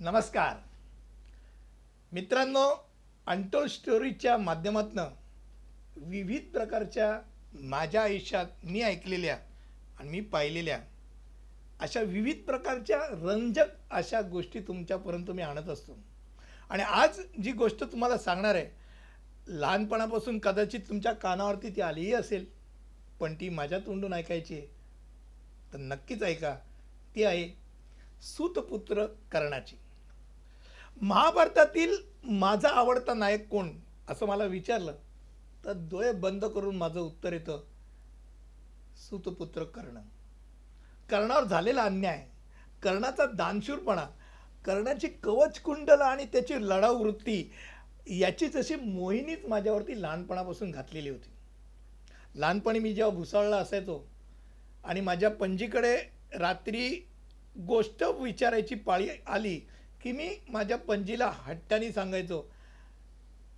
नमस्कार. मित्रांनो अनटोल स्टोरीच्या माध्यमातून विविध प्रकारच्या माझ्या आयुष्यात मी ऐकलेल्या आणि मी पाहिलेल्या अशा विविध प्रकारच्या रंजक अशा गोष्टी तुमच्यापर्यंत मी आणत असतो. आणि आज जी गोष्ट तुम्हाला सांगणार आहे लहानपणापासून कदाचित तुमच्या कानावरती ती आलीही असेल पण ती माझ्या तोंडून ऐकायची आहे. तर नक्कीच ऐका ती आहे सुतपुत्र कर्णाची महाभारतातील माझा आवडता नायक कोण? असं मला विचारलं. तर डोळे बंद करून माझं उत्तर येतं सुतपुत्र कर्ण. कर्णावर झालेला अन्याय कर्णाचा दानशूरपणा कर्णाची कवचकुंडल आणि त्याची लढाऊ वृत्ती याची जशी मोहिनीच माझ्यावरती लहानपणापासून घातलेली होती. लहानपणी मी जेव्हा भुसावळला असायचो आणि माझ्या पणजीकडे रात्री गोष्ट विचारायची पाळी आली की मी माझ्या पणजीला हट्टाने सांगायचो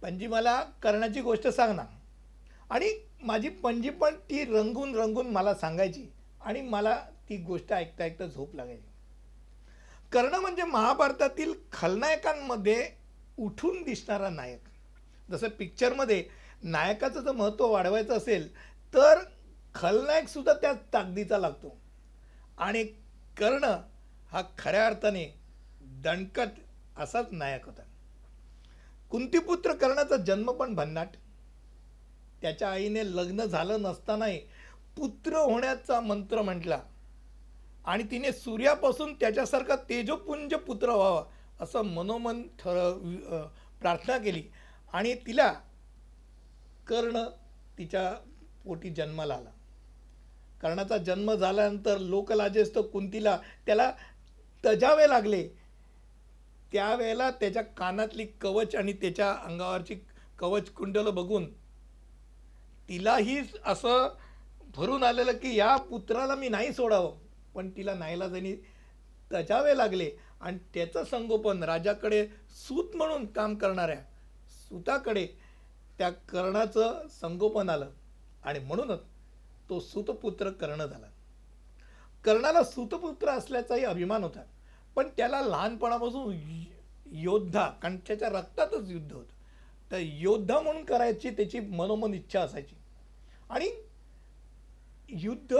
पणजी मला कर्णाची गोष्ट सांग ना. आणि माझी पणजी पण ती रंगून रंगून मला सांगायची आणि मला ती गोष्ट ऐकता ऐकता झोप लागायची. कर्ण म्हणजे महाभारतातील खलनायकांमध्ये उठून दिसणारा नायक. जसं पिक्चरमध्ये नायकाचं जर महत्त्व वाढवायचं असेल तर खलनायकसुद्धा त्या ताकदीचा लागतो. आणि कर्ण हा खऱ्या अर्थाने दणकट असाच नायक होता. कुंतीपुत्र कर्णाचा जन्म पण भन्नाट. त्याच्या आईने लग्न झालं नसतानाही पुत्र होण्याचा मंत्र म्हटला. आणि तिने सूर्यापासून त्याच्यासारखा तेजोपुंज पुत्र व्हावा असं मनोमन ठर प्रार्थना केली. आणि तिला कर्ण तिच्या पोटी जन्माला आला. कर्णाचा जन्म झाल्यानंतर लोकलाजेस्त कुंतीला त्याला तजावे लागले. त्यावेळेला त्याच्या कानातली कवच आणि त्याच्या अंगावरची कवच कुंडलं बघून तिलाही असं भरून आलेलं की या पुत्राला मी नाही सोडावं. पण तिला नाईलाजानी तजावे लागले आणि त्याचं संगोपन राजाकडे सूत म्हणून काम करणाऱ्या सुताकडे त्या कर्णाचं संगोपन आलं आणि म्हणूनच तो सूतपुत्र कर्ण झाला. कर्णाला सूतपुत्र असल्याचाही अभिमान होता. पण त्याला लहानपणापासून योद्धा कारण त्याच्या रक्तातच युद्ध होतं. तर योद्धा म्हणून करायची त्याची मनोमन इच्छा असायची. आणि युद्ध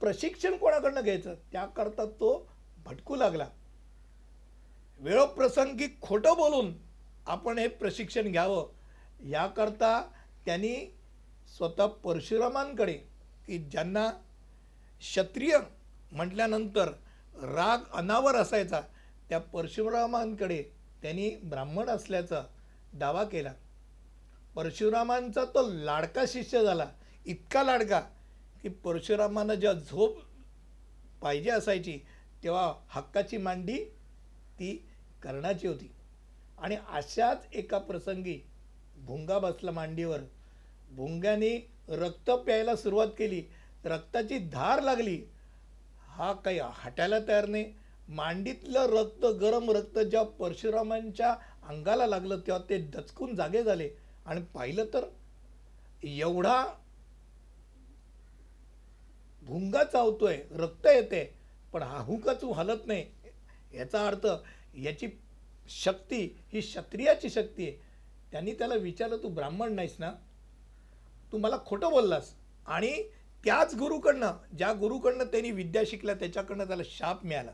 प्रशिक्षण कोणाकडनं घ्यायचं? त्याकरता तो भटकू लागला. वेळोप्रसंगी खोटं बोलून आपण हे प्रशिक्षण घ्यावं. याकरता त्यांनी स्वतः परशुरामांकडे की ज्यांना क्षत्रिय म्हटल्यानंतर राग अनावर असायचा. त्या परशुरामांकडे त्यांनी ब्राह्मण असल्याचा दावा केला. परशुरामांचा तो लाडका शिष्य झाला. इतका लाडका की परशुरामांना जेव्हा झोप पाहिजे असायची तेव्हा हक्काची मांडी ती कर्णाची होती. आणि अशाच एका प्रसंगी भुंगा बसला मांडीवर. भुंग्याने रक्त प्यायला सुरुवात केली. रक्ताची धार लागली. हा काही हटायला तयार नाही. मांडीतलं रक्त गरम रक्त ज्या परशुरामांच्या अंगाला लागलं तेव्हा ते दचकून जागे झाले. आणि पाहिलं तर एवढा भुंगा चावतोय रक्त येते पण हा हुकाचू हलत नाही. याचा अर्थ याची शक्ती ही क्षत्रियाची शक्ती आहे. त्यांनी त्याला विचारलं तू ब्राह्मण नाहीस ना? तू मला खोटं बोललास आणि त्याच गुरुकडनं ज्या गुरुकडनं त्यांनी विद्या शिकल्या त्याच्याकडनं त्याला शाप मिळाला.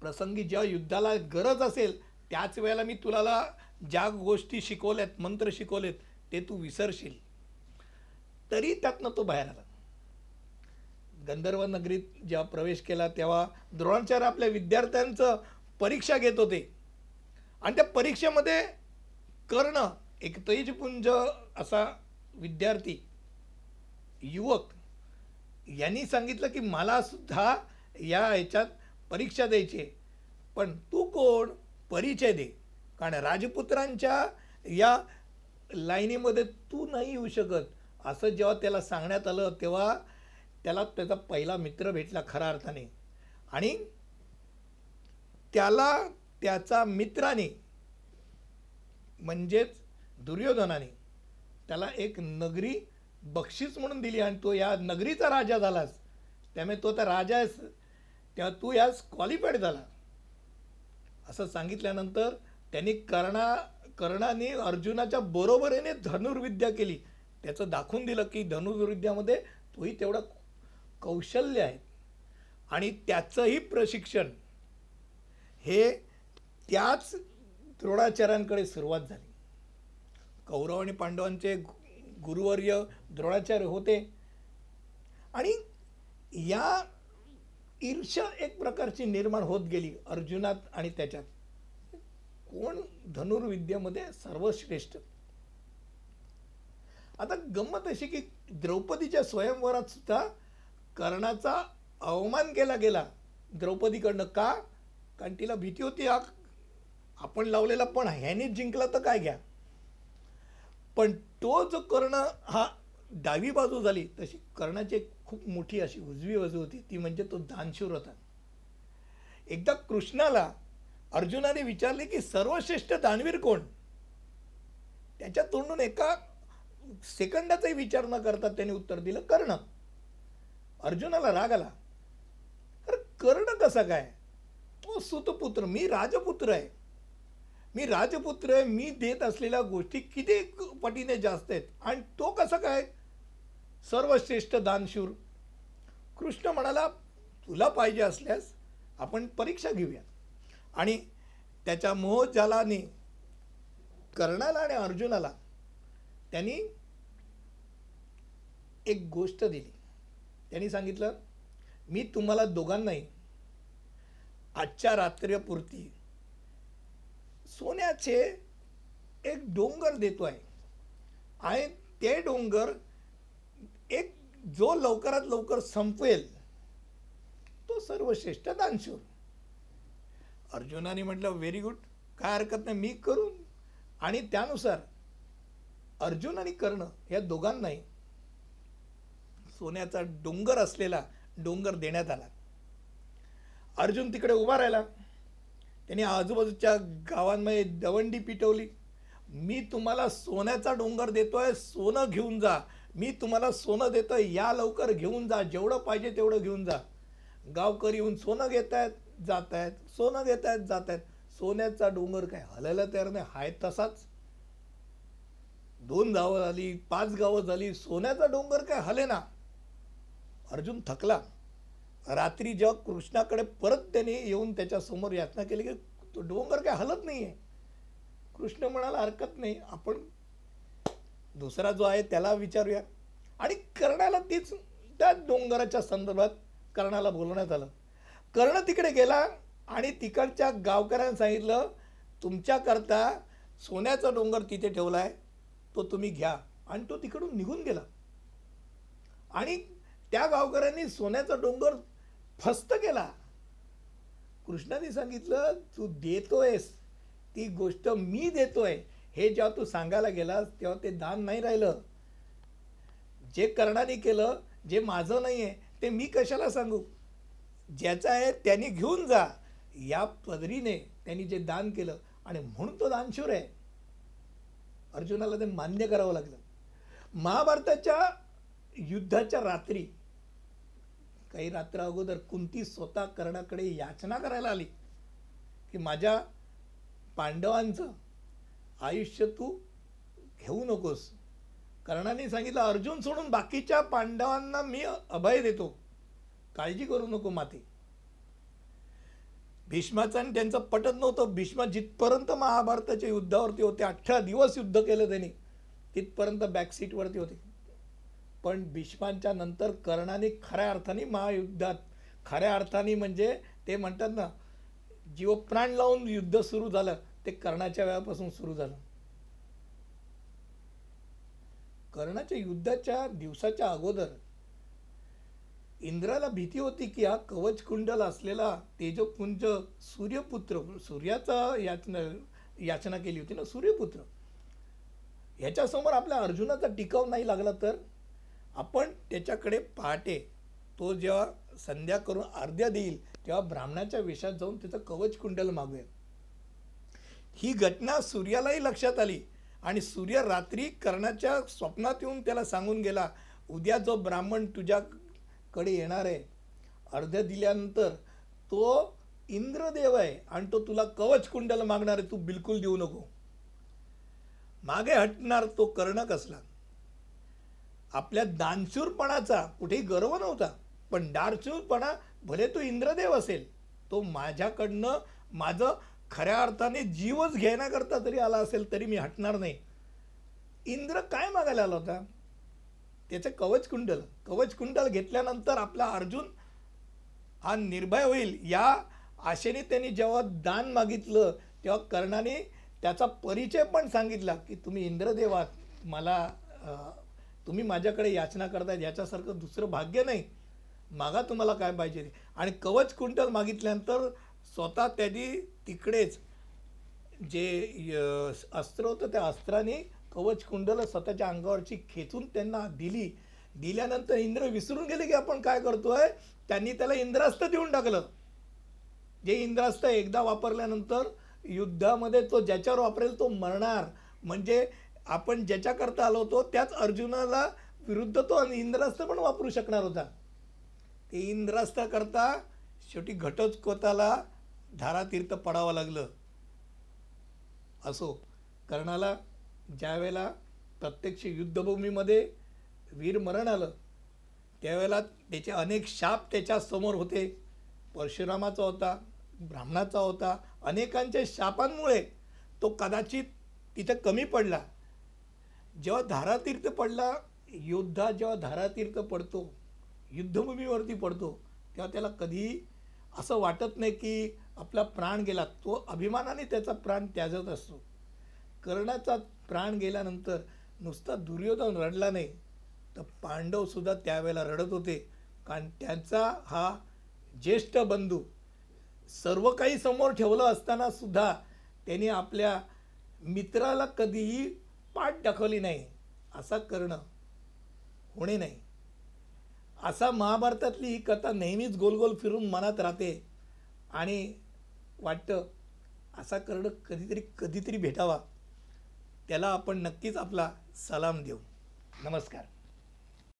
प्रसंगी जेव्हा युद्धाला गरज असेल त्याच वेळेला मी तुला ज्या गोष्टी शिकवल्यात मंत्र शिकवलेत ते तू विसरशील. तरी त्यातनं तो बाहेर आला. गंधर्व नगरीत जेव्हा प्रवेश केला तेव्हा द्रोणाचार्य आपल्या विद्यार्थ्यांचं परीक्षा घेत होते. आणि त्या परीक्षेमध्ये कर्ण एक तेजपुंज असा विद्यार्थी युवक यांनी सांगितलं की मला सुद्धा या ह्याच्यात परीक्षा द्यायची पण तू कोण? परिचय दे. कारण राजपुत्रांच्या या लाईनीमध्ये तू नाही येऊ शकत. असं जेव्हा त्याला सांगण्यात आलं तेव्हा त्याला त्याचा पहिला मित्र भेटला खऱ्या अर्थाने. आणि त्याला त्याचा मित्राने म्हणजेच दुर्योधनाने त्याला एक नगरी बक्षीस म्हणून दिली आणि तो या नगरीचा राजा झालास. त्यामुळे तो आता राजा आहेस. तेव्हा तू यास क्वालिफाईड झाला. असं सांगितल्यानंतर त्यांनी कर्णा कर्णाने अर्जुनाच्या बरोबरीने धनुर्विद्या केली. त्याचं दाखवून दिलं की धनुर्विद्यामध्ये तोही तेवढा कौशल्य आहे. आणि त्याचंही प्रशिक्षण. हे त्याच द्रोणाचार्यांकडे सुरुवात झाली. कौरव आणि पांडवांचे गुरुवर्य द्रोणाचार्य होते. आणि या ईर्ष्या एक प्रकारची निर्माण होत गेली अर्जुनात आणि त्याच्यात. कोण धनुर्विद्येमध्ये सर्वश्रेष्ठ? आता गंमत अशी की द्रौपदीच्या स्वयंवरात सुद्धा कर्णाचा अवमान केला गेला. द्रौपदीकडनं का? कारण तिला भीती होती हा आपण लावलेला पण ह्याने जिंकला तर काय घ्या? पण तो जो कर्ण हा डावी बाजू झाली तशी कर्णाची एक खूप मोठी अशी उजवी बाजू होती ती म्हणजे तो दानशूर होता. एकदा कृष्णाला अर्जुनाने विचारले की सर्वश्रेष्ठ दानवीर कोण? त्याच्या तोंडून एका सेकंदाचाही विचार न करता त्याने उत्तर दिलं कर्ण. अर्जुनाला राग आला तर कर्ण कसा काय? तो सुतपुत्र मी राजपुत्र आहे. मी राजपुत्र आहे मी देत असलेल्या गोष्टी किती पटीने जास्त आहेत. आणि तो कसा काय? सर्वश्रेष्ठ दानशूर. कृष्ण म्हणाला तुला पाहिजे असल्यास आपण परीक्षा घेऊया आणि त्याच्या मोहजालाने कर्णाला आणि अर्जुनाला त्यांनी एक गोष्ट दिली. त्यांनी सांगितलं मी तुम्हाला दोघांनाही आजच्या रात्रीपुरती सोन्याचे एक डोंगर देतो आहे. आणि ते डोंगर एक जो लवकरात लवकर संपवेल तो सर्वश्रेष्ठ दानशूर. अर्जुनाने म्हटलं व्हेरी गुड काय हरकत नाही मी करून आणि त्यानुसार अर्जुन आणि कर्ण या दोघांनाही सोन्याचा डोंगर असलेला डोंगर देण्यात आला. अर्जुन तिकडे उभा राहिला. त्याने आजूबाजूच्या गावांमध्ये दवंडी पिटवली. मी तुम्हाला सोन्याचा डोंगर देतोय सोनं घेऊन जा. मी तुम्हाला सोनं देतोय या लवकर घेऊन जा. जेवढं पाहिजे तेवढं घेऊन जा. गावकरी येऊन सोनं घेत आहेत जात आहेत सोनं घेत आहेत जात आहेत सोन्याचा डोंगर काय हलायला तयार नाही. हाय तसाच. दोन गावं झाली पाच गावं झाली. सोन्याचा डोंगर काय हले ना अर्जुन थकला. रात्री जेव्हा कृष्णाकडे परत त्याने येऊन त्याच्यासमोर यातना याचना केली की तो डोंगर काय हलत नाहीये. कृष्ण म्हणाला हरकत नाही आपण दुसरा जो आहे त्याला विचारूया. आणि कर्णाला तीच त्या डोंगराच्या संदर्भात कर्णाला बोलवण्यात आलं. कर्ण तिकडे गेला आणि तिकडच्या गावकऱ्यांना सांगितलं तुमच्याकरता सोन्याचा डोंगर तिथे ठेवला आहे तो तुम्ही घ्या. आणि तो तिकडून निघून गेला. आणि त्या गावकऱ्यांनी सोन्याचा डोंगर फस्त केला. कृष्णाने सांगितलं तू देतोयस. ती गोष्ट मी देतोय. हे जेव्हा तू सांगायला गेलास तेव्हा ते दान नाही राहिलं. जे कर्णाने केलं जे माझं नाही आहे ते मी कशाला सांगू? ज्याचं आहे त्यांनी घेऊन जा. या पदरीने त्यांनी जे दान केलं आणि म्हणून तो दानशूर आहे. अर्जुनाला ते मान्य करावं लागलं. महाभारताच्या युद्धाच्या रात्री काही रात्र अगोदर कुंती स्वतः कर्णाकडे याचना करायला आली की माझ्या पांडवांचं आयुष्य तू घेऊ नकोस. कर्णाने सांगितलं अर्जुन सोडून बाकीच्या पांडवांना मी अभय देतो. काळजी करू नको माते. भीष्माचं आणि त्यांचं पटत नव्हतं. भीष्मा जिथपर्यंत महाभारताच्या युद्धावरती होते अठरा दिवस युद्ध केलं त्यांनी तिथपर्यंत बॅकसीटवरती होते. पण भीष्मांच्या नंतर कर्णाने खऱ्या अर्थाने महायुद्धात खऱ्या अर्थाने म्हणजे ते म्हणतात ना जीव प्राण लावून युद्ध सुरू झालं ते कर्णाच्या वेळापासून सुरू झालं. कर्णाच्या युद्धाच्या दिवसाच्या अगोदर इंद्राला भीती होती की हा कवच कुंडल असलेला तेजपुंज सूर्यपुत्र सूर्याचा याचना याचना केली होती ना सूर्यपुत्र. ह्याच्यासमोर आपल्या अर्जुनाचा टिकाव नाही लागला तर? आपण त्याच्याकडे पहाटे तो जेव्हा संध्या करून अर्ध्या देईल तेव्हा ब्राह्मणाच्या वेशात जाऊन त्याचं कवच कुंडल मागूया ही घटना सूर्यालाही लक्षात आली आणि सूर्य रात्री कर्णाच्या स्वप्नात येऊन त्याला सांगून गेला उद्या जो ब्राह्मण तुझ्याकडे येणार आहे अर्ध्या दिल्यानंतर तो इंद्रदेव आहे आणि तो तुला कवच कुंडल मागणार आहे तू बिलकुल देऊ नको. मागे हटणार तो कर्ण कसला आपल्या दानशूरपणाचा कुठेही गर्व नव्हता. पण दानशूरपणा भले तो इंद्रदेव असेल तो माझ्याकडनं माझं खऱ्या अर्थाने जीवच घेण्याकरता तरी आला असेल तरी मी हटणार नाही. इंद्र काय मागायला आला होता? त्याचं कवच कुंडल कवच कुंडल घेतल्यानंतर आपला अर्जुन हा निर्भय होईल. या आशेने त्यांनी जेव्हा दान मागितलं तेव्हा कर्णाने त्याचा परिचय पण सांगितला की तुम्ही इंद्रदेवात मला तुम्ही माझ्याकडे याचना करतायत याच्यासारखं दुसरं भाग्य नाही. मागा तुम्हाला काय पाहिजे? ते. आणि कवच कुंटल मागितल्यानंतर स्वतः त्यांनी तिकडेच. जे य- अस्त्र होतं त्या अस्त्राने कवच कुंडल स्वतःच्या अंगावरची खेचून त्यांना दिली. दिल्यानंतर इंद्र विसरून गेले की आपण काय करतोय? त्यांनी त्याला इंद्रास्त्र देऊन टाकलं. जे इंद्रास्त्र एकदा वापरल्यानंतर युद्धामध्ये तो ज्याच्यावर वापरेल तो मरणार. म्हणजे आपण ज्याच्याकरता आलो होतो त्याच अर्जुनाला विरुद्ध तो इंद्रास्त्र पण वापरू शकणार होता. ते इंद्रास्त्र करता शेवटी घटोत्कोताला धारातीर्थ पडावं लागलं. असो कर्णाला ज्यावेळेला प्रत्यक्ष युद्धभूमीमध्ये वीर मरण आलं त्यावेळेला त्याचे अनेक शाप त्याच्यासमोर होते. परशुरामाचा होता ब्राह्मणाचा होता अनेकांच्या शापांमुळे तो कदाचित तिथं कमी पडला. जेव्हा धारातीर्थ पडला योद्धा जेव्हा धारातीर्थ पडतो युद्धभूमीवरती पडतो तेव्हा त्याला कधीही असं वाटत नाही की आपला प्राण गेला. तो अभिमानाने त्याचा प्राण त्याजत असतो. कर्णाचा प्राण गेल्यानंतर नुसता दुर्योधन रडला नाही तर पांडवसुद्धा त्यावेळेला रडत होते. कारण त्यांचा हा ज्येष्ठ बंधू सर्व काही समोर ठेवलं असताना सुद्धा त्यांनी आपल्या मित्राला कधीही पाठ दाखवली नाही. असा करणं होणे नाही. असा महाभारतातली ही कथा नेहमीच गोल गोल फिरून मनात राहते आणि वाटतं असा करणं कधीतरी कधीतरी भेटावा. त्याला आपण नक्कीच आपला सलाम देऊ. नमस्कार.